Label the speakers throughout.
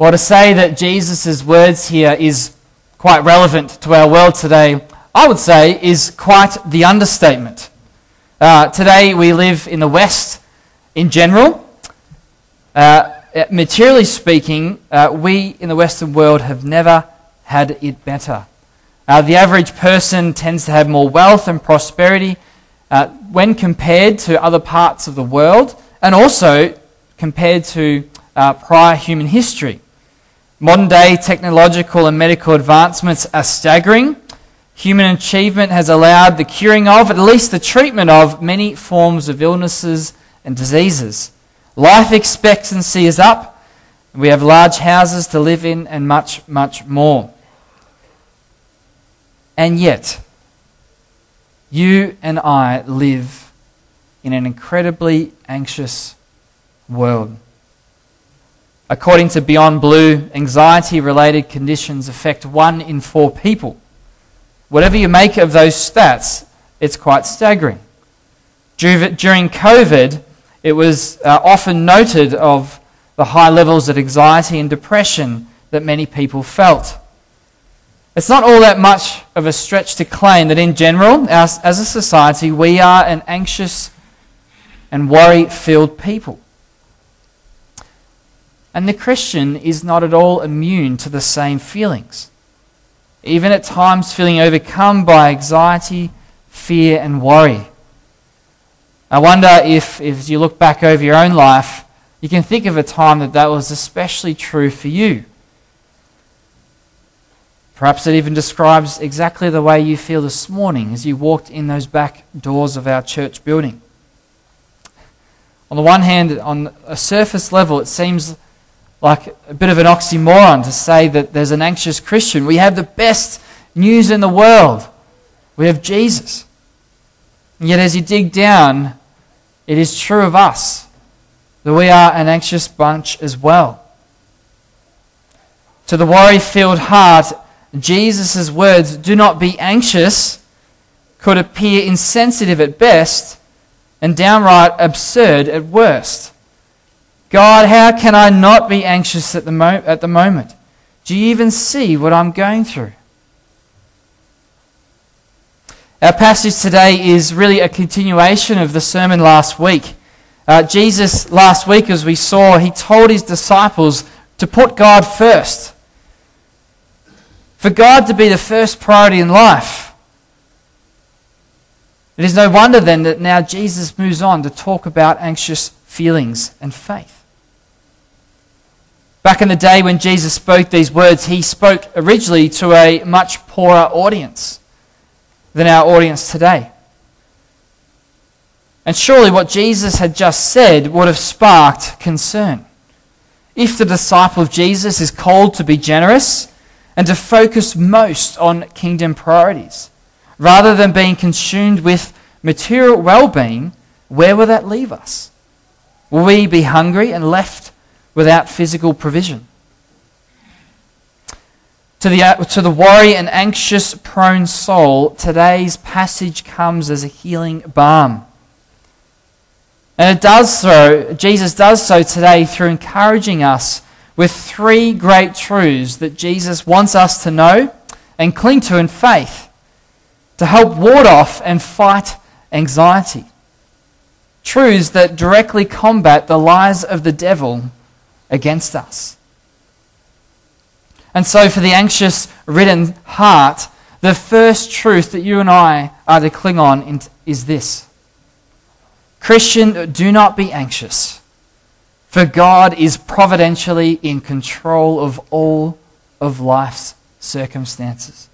Speaker 1: Well, to say that Jesus' words here is quite relevant to our world today, I would say is quite the understatement. Uh, today we live in the West in general. Uh, materially speaking, uh, we in the Western world have never had it better. Uh, the average person tends to have more wealth and prosperity uh, when compared to other parts of the world and also compared to uh, prior human history. Modern day technological and medical advancements are staggering. Human achievement has allowed the curing of, at least the treatment of, many forms of illnesses and diseases. Life expectancy is up. We have large houses to live in and much, much more. And yet, you and I live in an incredibly anxious world. According to Beyond Blue, anxiety related conditions affect one in four people. Whatever you make of those stats, it's quite staggering. During COVID, it was uh, often noted of the high levels of anxiety and depression that many people felt. It's not all that much of a stretch to claim that, in general, as, as a society, we are an anxious and worry filled people. And the Christian is not at all immune to the same feelings. Even at times, feeling overcome by anxiety, fear, and worry. I wonder if, if you look back over your own life, you can think of a time that that was especially true for you. Perhaps it even describes exactly the way you feel this morning as you walked in those back doors of our church building. On the one hand, on a surface level, it seems like a bit of an oxymoron to say that there's an anxious Christian. We have the best news in the world. We have Jesus. And yet, as you dig down, it is true of us that we are an anxious bunch as well. To the worry filled heart, Jesus' words, do not be anxious, could appear insensitive at best and downright absurd at worst. God, how can I not be anxious at the, mo- at the moment? Do you even see what I'm going through? Our passage today is really a continuation of the sermon last week. Uh, Jesus, last week, as we saw, he told his disciples to put God first. For God to be the first priority in life. It is no wonder then that now Jesus moves on to talk about anxious feelings and faith. Back in the day when Jesus spoke these words, he spoke originally to a much poorer audience than our audience today. And surely what Jesus had just said would have sparked concern. If the disciple of Jesus is called to be generous and to focus most on kingdom priorities, rather than being consumed with material well being, where will that leave us? Will we be hungry and left without physical provision. To the, uh, to the worry and anxious prone soul, today's passage comes as a healing balm. And it does so, Jesus does so today through encouraging us with three great truths that Jesus wants us to know and cling to in faith to help ward off and fight anxiety. Truths that directly combat the lies of the devil against us. And so, for the anxious ridden heart, the first truth that you and I are to cling on is this Christian, do not be anxious, for God is providentially in control of all of life's circumstances.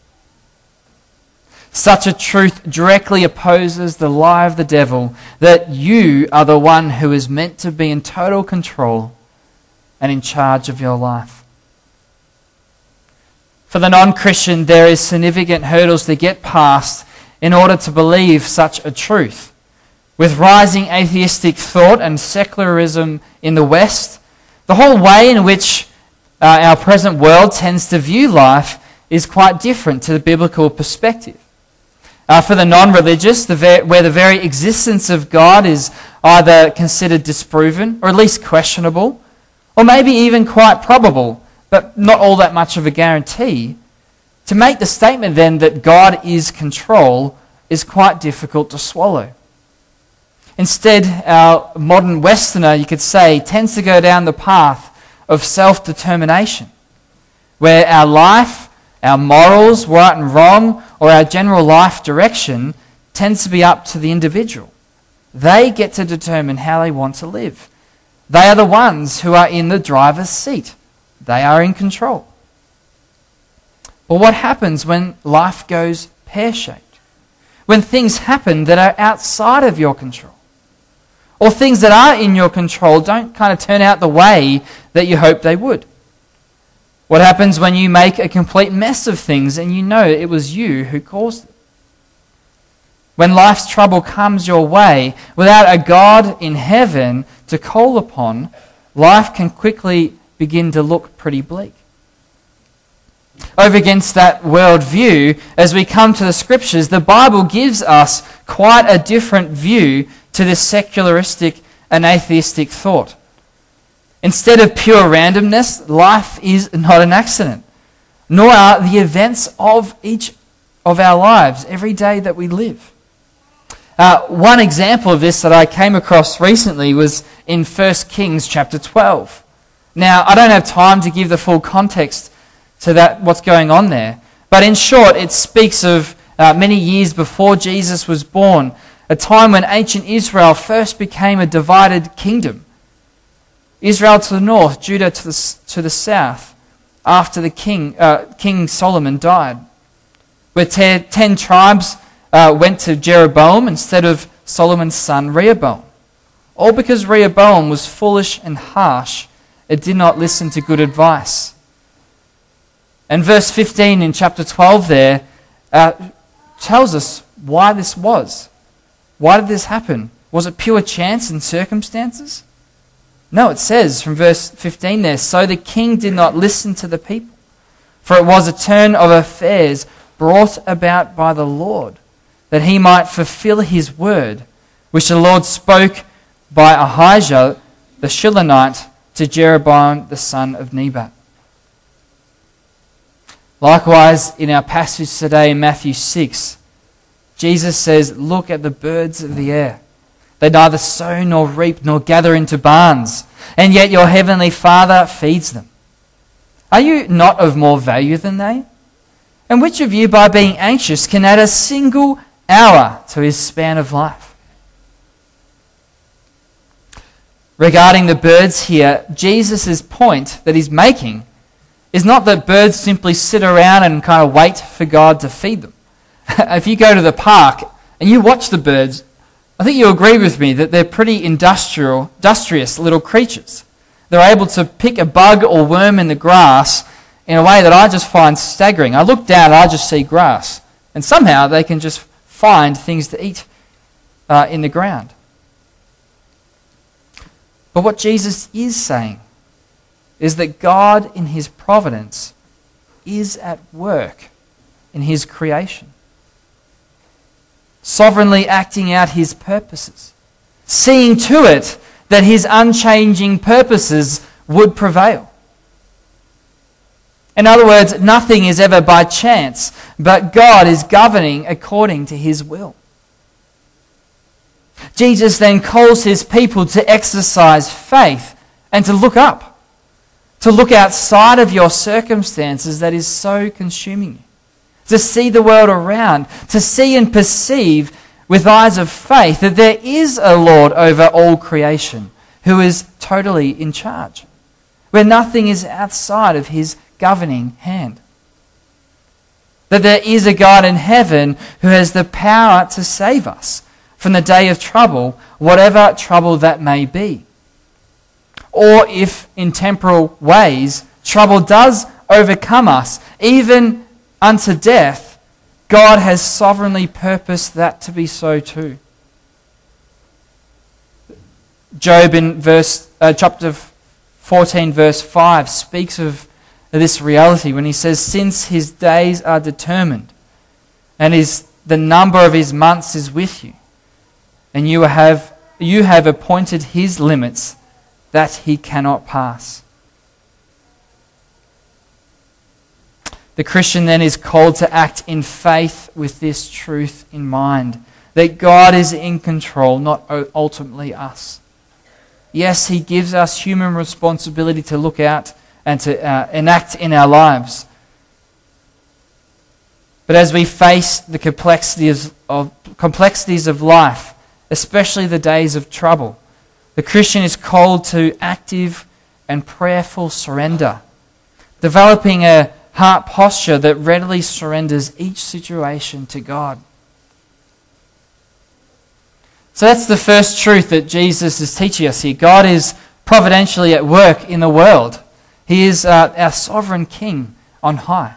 Speaker 1: Such a truth directly opposes the lie of the devil that you are the one who is meant to be in total control and in charge of your life. For the non Christian, there is significant hurdles to get past in order to believe such a truth. With rising atheistic thought and secularism in the West, the whole way in which uh, our present world tends to view life is quite different to the biblical perspective. Uh, for the non religious, where the very existence of God is either considered disproven or at least questionable, or maybe even quite probable but not all that much of a guarantee, to make the statement then that God is control is quite difficult to swallow. Instead, our modern Westerner, you could say, tends to go down the path of self determination, where our life, our morals, right and wrong, or our general life direction tends to be up to the individual. They get to determine how they want to live. They are the ones who are in the driver's seat. They are in control. But what happens when life goes pear shaped? When things happen that are outside of your control? Or things that are in your control don't kind of turn out the way that you hope they would? What happens when you make a complete mess of things and you know it was you who caused it? When life's trouble comes your way without a God in heaven to call upon, life can quickly begin to look pretty bleak. Over against that worldview, as we come to the scriptures, the Bible gives us quite a different view to this secularistic and atheistic thought. Instead of pure randomness, life is not an accident, nor are the events of each of our lives every day that we live. Uh, one example of this that I came across recently was in 1 Kings chapter 12. Now, I don't have time to give the full context to that, what's going on there, but in short, it speaks of uh, many years before Jesus was born, a time when ancient Israel first became a divided kingdom. Israel to the north, Judah to the, to the south, after the king, uh, King Solomon died. Where ten, ten tribes uh, went to Jeroboam instead of Solomon's son Rehoboam. All because Rehoboam was foolish and harsh. It did not listen to good advice. And verse 15 in chapter 12 there uh, tells us why this was. Why did this happen? Was it pure chance and circumstances? No, it says from verse 15 there, so the king did not listen to the people, for it was a turn of affairs brought about by the Lord that he might fulfill his word, which the Lord spoke by Ahijah the Shilonite to Jeroboam the son of Nebat. Likewise, in our passage today in Matthew 6, Jesus says, Look at the birds of the air. They neither sow nor reap nor gather into barns, and yet your heavenly Father feeds them. Are you not of more value than they? And which of you, by being anxious, can add a single hour to his span of life. Regarding the birds here, Jesus' point that he's making is not that birds simply sit around and kind of wait for God to feed them. if you go to the park and you watch the birds, I think you'll agree with me that they're pretty industrial, industrious little creatures. They're able to pick a bug or worm in the grass in a way that I just find staggering. I look down and I just see grass. And somehow they can just find things to eat uh, in the ground. But what Jesus is saying is that God, in his providence, is at work in his creation, sovereignly acting out his purposes, seeing to it that his unchanging purposes would prevail. In other words, nothing is ever by chance, but God is governing according to his will. Jesus then calls his people to exercise faith and to look up, to look outside of your circumstances that is so consuming you, to see the world around, to see and perceive with eyes of faith that there is a Lord over all creation who is totally in charge, where nothing is outside of his governing hand. That there is a God in heaven who has the power to save us from the day of trouble, whatever trouble that may be. Or if in temporal ways trouble does overcome us, even unto death, God has sovereignly purposed that to be so too. Job in verse uh, chapter 14 verse 5 speaks of this reality when he says, Since his days are determined, and his, the number of his months is with you, and you have, you have appointed his limits that he cannot pass. The Christian then is called to act in faith with this truth in mind that God is in control, not ultimately us. Yes, He gives us human responsibility to look out and to uh, enact in our lives. But as we face the complexities of, complexities of life, especially the days of trouble, the Christian is called to active and prayerful surrender, developing a heart posture that readily surrenders each situation to God. So that's the first truth that Jesus is teaching us here. God is providentially at work in the world. He is uh, our sovereign King on high.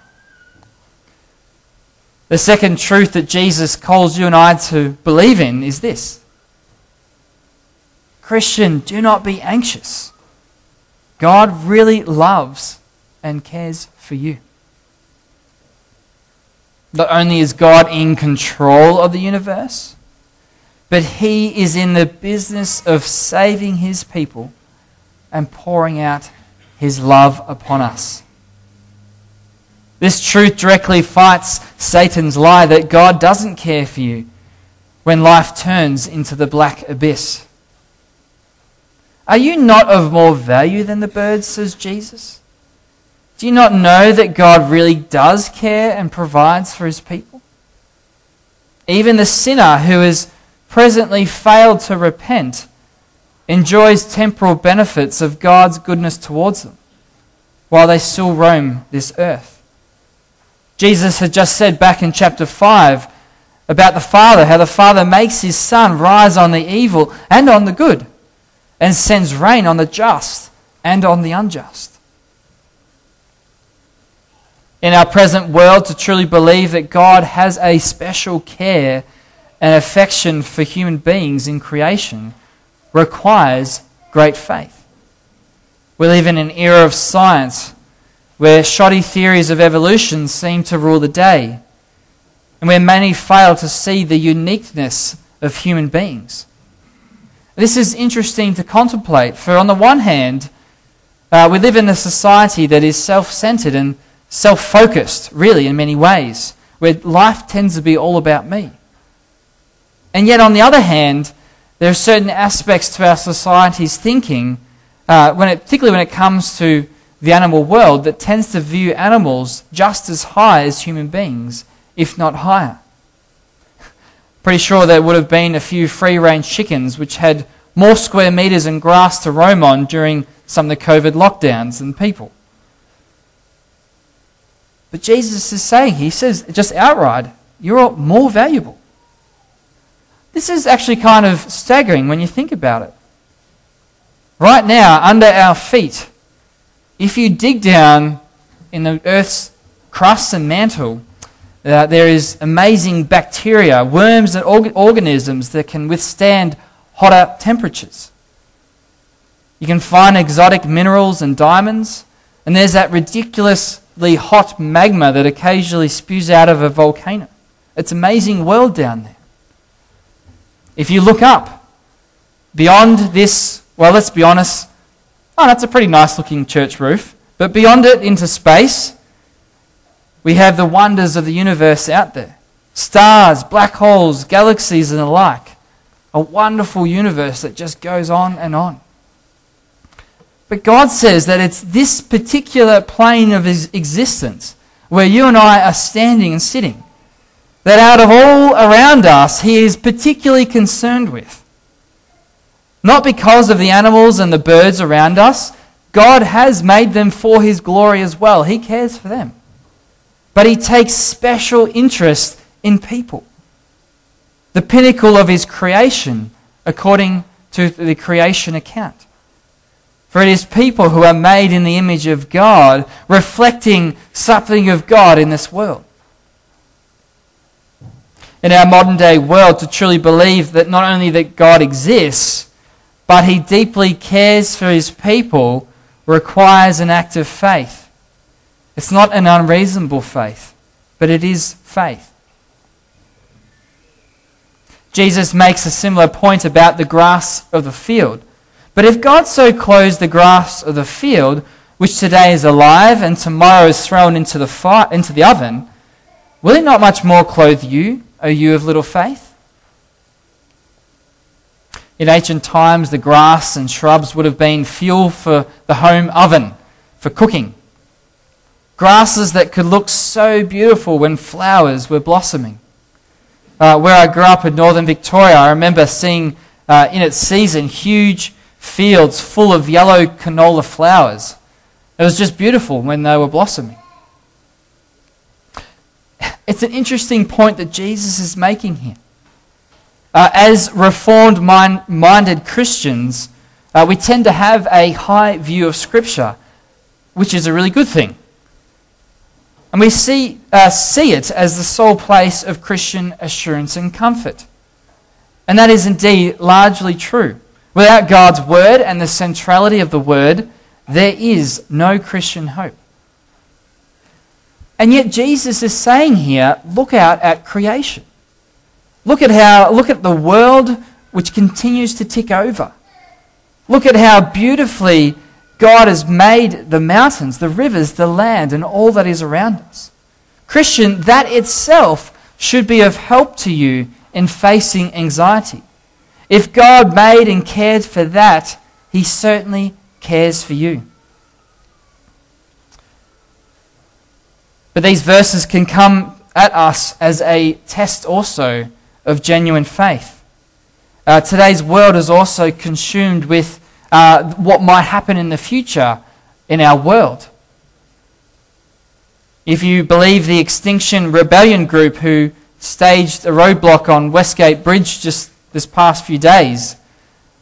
Speaker 1: The second truth that Jesus calls you and I to believe in is this Christian, do not be anxious. God really loves and cares for you. Not only is God in control of the universe, but He is in the business of saving His people and pouring out His love upon us. This truth directly fights Satan's lie that God doesn't care for you when life turns into the black abyss. Are you not of more value than the birds, says Jesus? Do you not know that God really does care and provides for his people? Even the sinner who has presently failed to repent enjoys temporal benefits of God's goodness towards them while they still roam this earth. Jesus had just said back in chapter 5 about the Father, how the Father makes his sun rise on the evil and on the good, and sends rain on the just and on the unjust. In our present world, to truly believe that God has a special care and affection for human beings in creation requires great faith. We live in an era of science where shoddy theories of evolution seem to rule the day, and where many fail to see the uniqueness of human beings. This is interesting to contemplate, for on the one hand, uh, we live in a society that is self centered and self focused, really, in many ways, where life tends to be all about me. And yet, on the other hand, there are certain aspects to our society's thinking, uh, when it, particularly when it comes to the animal world that tends to view animals just as high as human beings, if not higher. Pretty sure there would have been a few free range chickens which had more square metres and grass to roam on during some of the COVID lockdowns than people. But Jesus is saying, He says just outright, you're more valuable. This is actually kind of staggering when you think about it. Right now, under our feet, if you dig down in the Earth's crust and mantle, uh, there is amazing bacteria, worms, and org- organisms that can withstand hotter temperatures. You can find exotic minerals and diamonds, and there's that ridiculously hot magma that occasionally spews out of a volcano. It's an amazing world down there. If you look up beyond this, well, let's be honest, oh, that's a pretty nice looking church roof. But beyond it, into space, we have the wonders of the universe out there stars, black holes, galaxies, and the like. A wonderful universe that just goes on and on. But God says that it's this particular plane of his existence where you and I are standing and sitting that out of all around us, He is particularly concerned with. Not because of the animals and the birds around us. God has made them for His glory as well. He cares for them. But He takes special interest in people. The pinnacle of His creation, according to the creation account. For it is people who are made in the image of God, reflecting something of God in this world. In our modern day world, to truly believe that not only that God exists, but he deeply cares for his people requires an act of faith. It's not an unreasonable faith, but it is faith. Jesus makes a similar point about the grass of the field. But if God so clothes the grass of the field, which today is alive and tomorrow is thrown into the, fire, into the oven, will it not much more clothe you, O you of little faith? In ancient times, the grass and shrubs would have been fuel for the home oven, for cooking. Grasses that could look so beautiful when flowers were blossoming. Uh, where I grew up in northern Victoria, I remember seeing uh, in its season huge fields full of yellow canola flowers. It was just beautiful when they were blossoming. It's an interesting point that Jesus is making here. Uh, as reformed mind- minded Christians, uh, we tend to have a high view of Scripture, which is a really good thing. And we see, uh, see it as the sole place of Christian assurance and comfort. And that is indeed largely true. Without God's Word and the centrality of the Word, there is no Christian hope. And yet Jesus is saying here, look out at creation. Look at how look at the world which continues to tick over. Look at how beautifully God has made the mountains, the rivers, the land, and all that is around us. Christian, that itself should be of help to you in facing anxiety. If God made and cared for that, He certainly cares for you. But these verses can come at us as a test also of genuine faith. Uh, today's world is also consumed with uh, what might happen in the future in our world. If you believe the Extinction Rebellion group who staged a roadblock on Westgate Bridge just this past few days,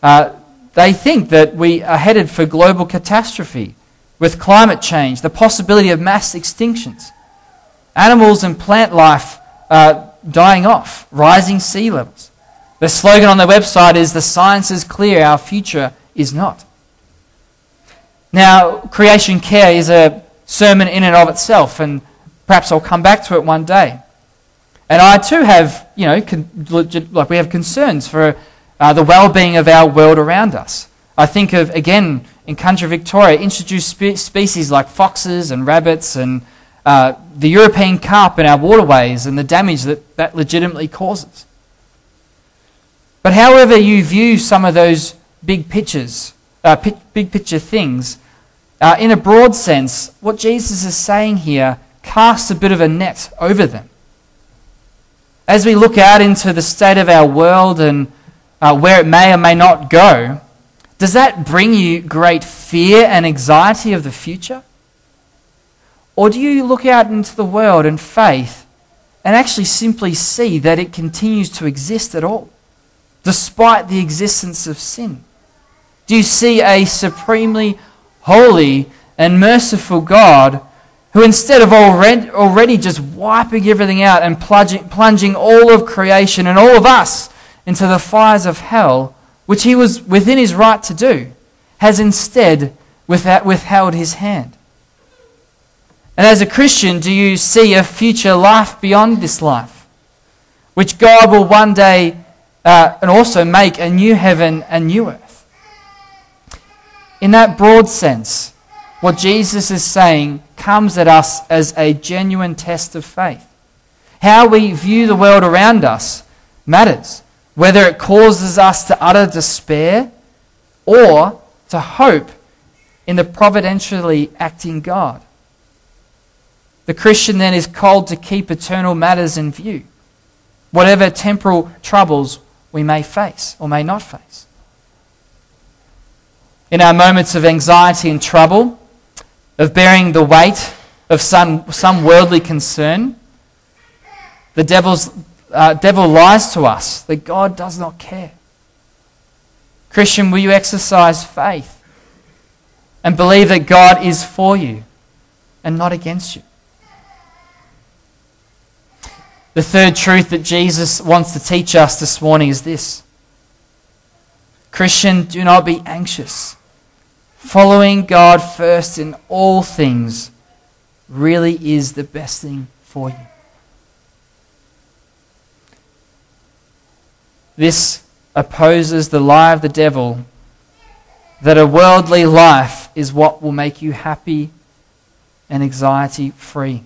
Speaker 1: uh, they think that we are headed for global catastrophe with climate change, the possibility of mass extinctions, animals and plant life uh, dying off, rising sea levels. The slogan on their website is The science is clear, our future is not. Now, creation care is a sermon in and of itself, and perhaps I'll come back to it one day. And I too have, you know, con- like we have concerns for uh, the well being of our world around us. I think of, again, in country Victoria, introduced spe- species like foxes and rabbits and uh, the European carp in our waterways and the damage that that legitimately causes. But however you view some of those big pictures, uh, big picture things, uh, in a broad sense, what Jesus is saying here casts a bit of a net over them. As we look out into the state of our world and uh, where it may or may not go, does that bring you great fear and anxiety of the future? Or do you look out into the world in faith and actually simply see that it continues to exist at all, despite the existence of sin? Do you see a supremely holy and merciful God who, instead of already, just wiping everything out and plunging all of creation and all of us into the fires of hell, which he was within his right to do, has instead withheld his hand? And as a Christian, do you see a future life beyond this life, which God will one day uh, and also make a new heaven and new earth? In that broad sense, what Jesus is saying comes at us as a genuine test of faith. How we view the world around us matters, whether it causes us to utter despair or to hope in the providentially acting God. The Christian then is called to keep eternal matters in view, whatever temporal troubles we may face or may not face. In our moments of anxiety and trouble, of bearing the weight of some, some worldly concern, the devil's, uh, devil lies to us that God does not care. Christian, will you exercise faith and believe that God is for you and not against you? The third truth that Jesus wants to teach us this morning is this Christian, do not be anxious. Following God first in all things really is the best thing for you. This opposes the lie of the devil that a worldly life is what will make you happy and anxiety free.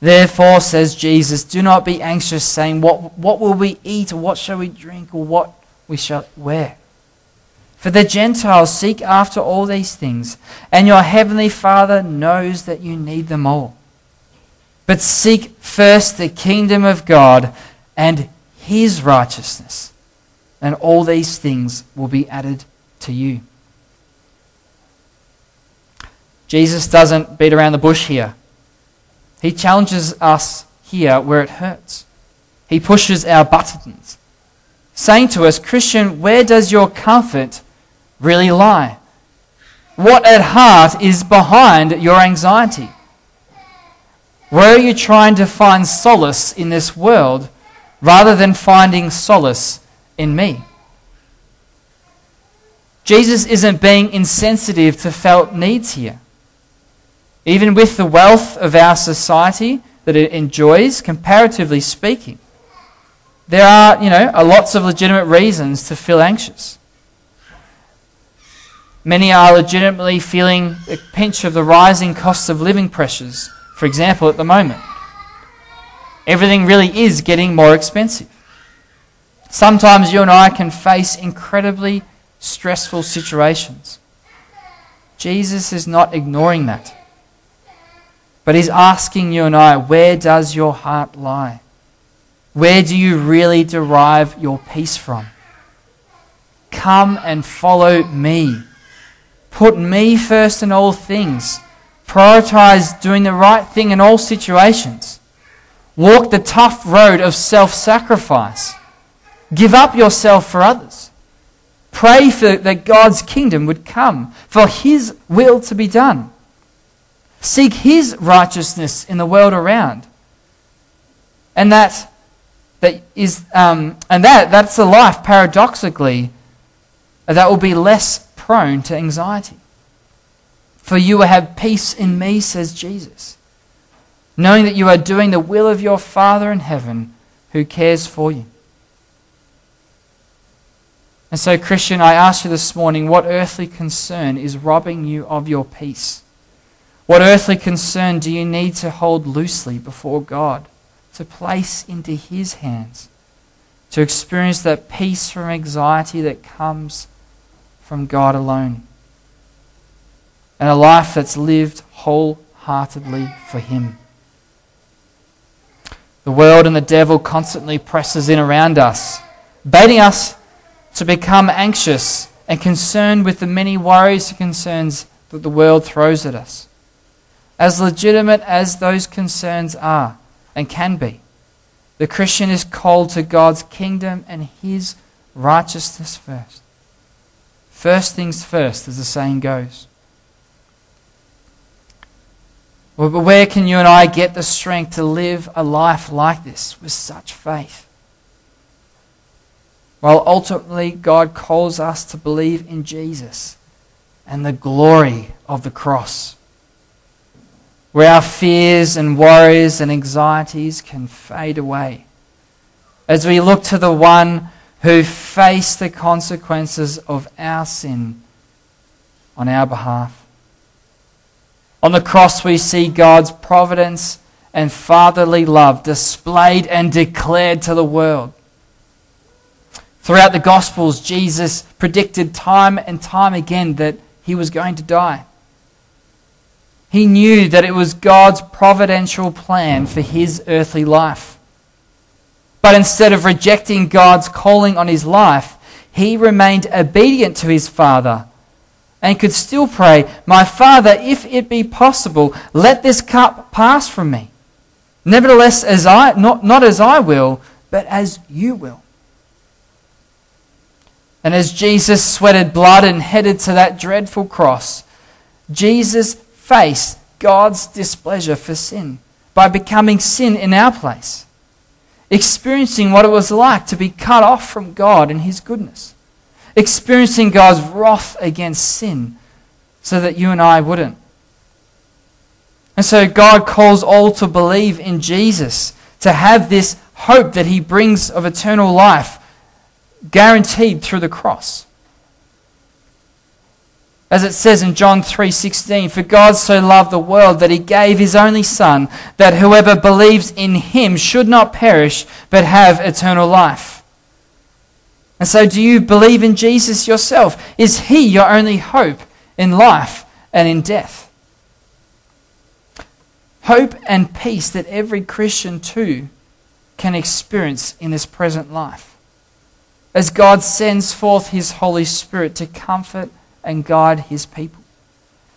Speaker 1: Therefore, says Jesus, do not be anxious, saying, What, what will we eat, or what shall we drink, or what we shall wear? For the Gentiles seek after all these things, and your heavenly Father knows that you need them all. But seek first the kingdom of God and his righteousness, and all these things will be added to you. Jesus doesn't beat around the bush here. He challenges us here where it hurts. He pushes our buttons, saying to us, Christian, where does your comfort really lie? What at heart is behind your anxiety? Where are you trying to find solace in this world rather than finding solace in me? Jesus isn't being insensitive to felt needs here. Even with the wealth of our society that it enjoys, comparatively speaking, there are, you know, lots of legitimate reasons to feel anxious. Many are legitimately feeling a pinch of the rising costs of living pressures, for example, at the moment. Everything really is getting more expensive. Sometimes you and I can face incredibly stressful situations. Jesus is not ignoring that. But he's asking you and I, where does your heart lie? Where do you really derive your peace from? Come and follow me. Put me first in all things. Prioritize doing the right thing in all situations. Walk the tough road of self sacrifice. Give up yourself for others. Pray for that God's kingdom would come, for His will to be done. Seek His righteousness in the world around. And that, that is, um, and that, that's a life, paradoxically, that will be less prone to anxiety. For you will have peace in me, says Jesus, knowing that you are doing the will of your Father in heaven who cares for you. And so, Christian, I ask you this morning what earthly concern is robbing you of your peace? What earthly concern do you need to hold loosely before God, to place into His hands, to experience that peace from anxiety that comes from God alone? And a life that's lived wholeheartedly for Him. The world and the devil constantly presses in around us, baiting us to become anxious and concerned with the many worries and concerns that the world throws at us as legitimate as those concerns are and can be. The Christian is called to God's kingdom and his righteousness first. First things first, as the saying goes. Well, but where can you and I get the strength to live a life like this with such faith? Well, ultimately, God calls us to believe in Jesus and the glory of the cross where our fears and worries and anxieties can fade away. As we look to the one who faced the consequences of our sin on our behalf. On the cross, we see God's providence and fatherly love displayed and declared to the world. Throughout the Gospels, Jesus predicted time and time again that he was going to die. He knew that it was God's providential plan for his earthly life. But instead of rejecting God's calling on his life, he remained obedient to his Father and could still pray, My Father, if it be possible, let this cup pass from me. Nevertheless, as I, not, not as I will, but as you will. And as Jesus sweated blood and headed to that dreadful cross, Jesus face God's displeasure for sin by becoming sin in our place, experiencing what it was like to be cut off from God and His goodness, experiencing God's wrath against sin so that you and I wouldn't. And so God calls all to believe in Jesus, to have this hope that He brings of eternal life guaranteed through the cross. As it says in John 3:16, for God so loved the world that he gave his only son that whoever believes in him should not perish but have eternal life. And so do you believe in Jesus yourself? Is he your only hope in life and in death? Hope and peace that every Christian too can experience in this present life. As God sends forth his Holy Spirit to comfort and guide his people,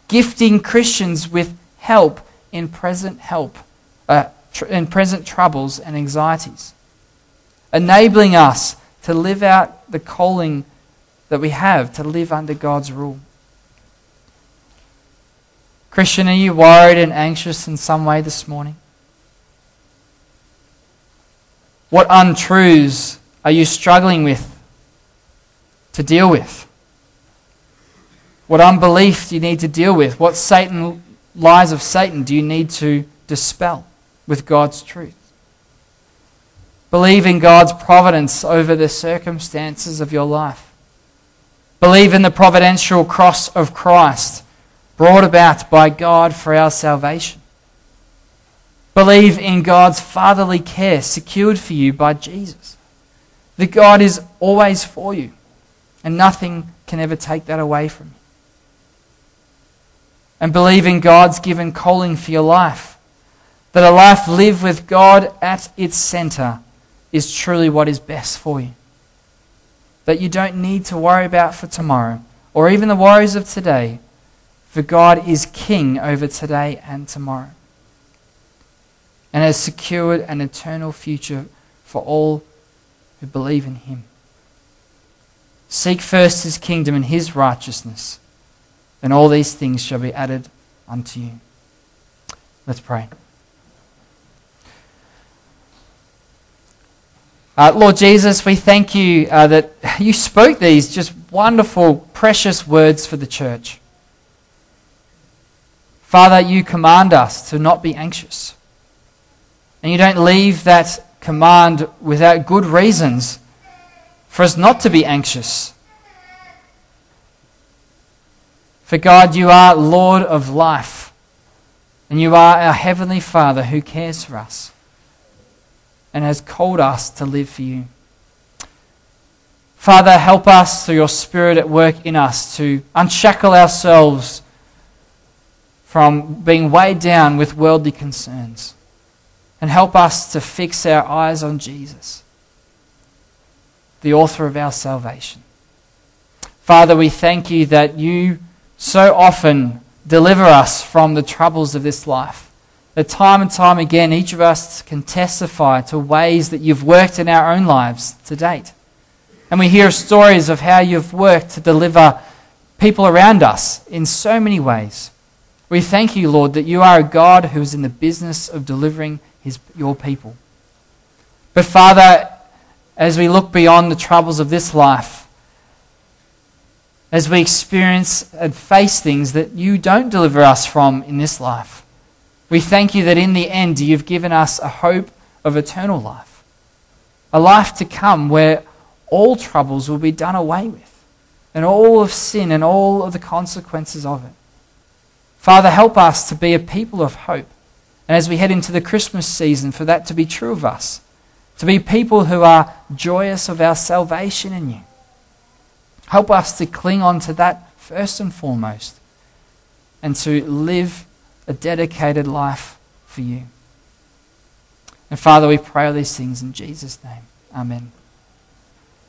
Speaker 1: gifting Christians with help in present help, uh, tr- in present troubles and anxieties, enabling us to live out the calling that we have to live under God's rule. Christian, are you worried and anxious in some way this morning? What untruths are you struggling with to deal with? What unbelief do you need to deal with? What Satan lies of Satan do you need to dispel with God's truth? Believe in God's providence over the circumstances of your life. Believe in the providential cross of Christ brought about by God for our salvation. Believe in God's fatherly care secured for you by Jesus. That God is always for you and nothing can ever take that away from you and believe in God's given calling for your life. That a life lived with God at its center is truly what is best for you. That you don't need to worry about for tomorrow or even the worries of today, for God is king over today and tomorrow and has secured an eternal future for all who believe in him. Seek first his kingdom and his righteousness and all these things shall be added unto you. Let's pray. Uh, Lord Jesus, we thank you uh, that you spoke these just wonderful, precious words for the church. Father, you command us to not be anxious. And you don't leave that command without good reasons for us not to be anxious. For God, you are Lord of life, and you are our Heavenly Father who cares for us and has called us to live for you. Father, help us through your Spirit at work in us to unshackle ourselves from being weighed down with worldly concerns. And help us to fix our eyes on Jesus, the author of our salvation. Father, we thank you that you so often deliver us from the troubles of this life. That time and time again, each of us can testify to ways that you've worked in our own lives to date. And we hear stories of how you've worked to deliver people around us in so many ways. We thank you, Lord, that you are a God who is in the business of delivering his, your people. But, Father, as we look beyond the troubles of this life, as we experience and face things that you don't deliver us from in this life. We thank you that in the end you've given us a hope of eternal life, a life to come where all troubles will be done away with, and all of sin and all of the consequences of it. Father, help us to be a people of hope. And as we head into the Christmas season, for that to be true of us, to be people who are joyous of our salvation in you Help us to cling on to that first and foremost and to live a dedicated life for you. And Father, we pray all these things in Jesus' name. Amen.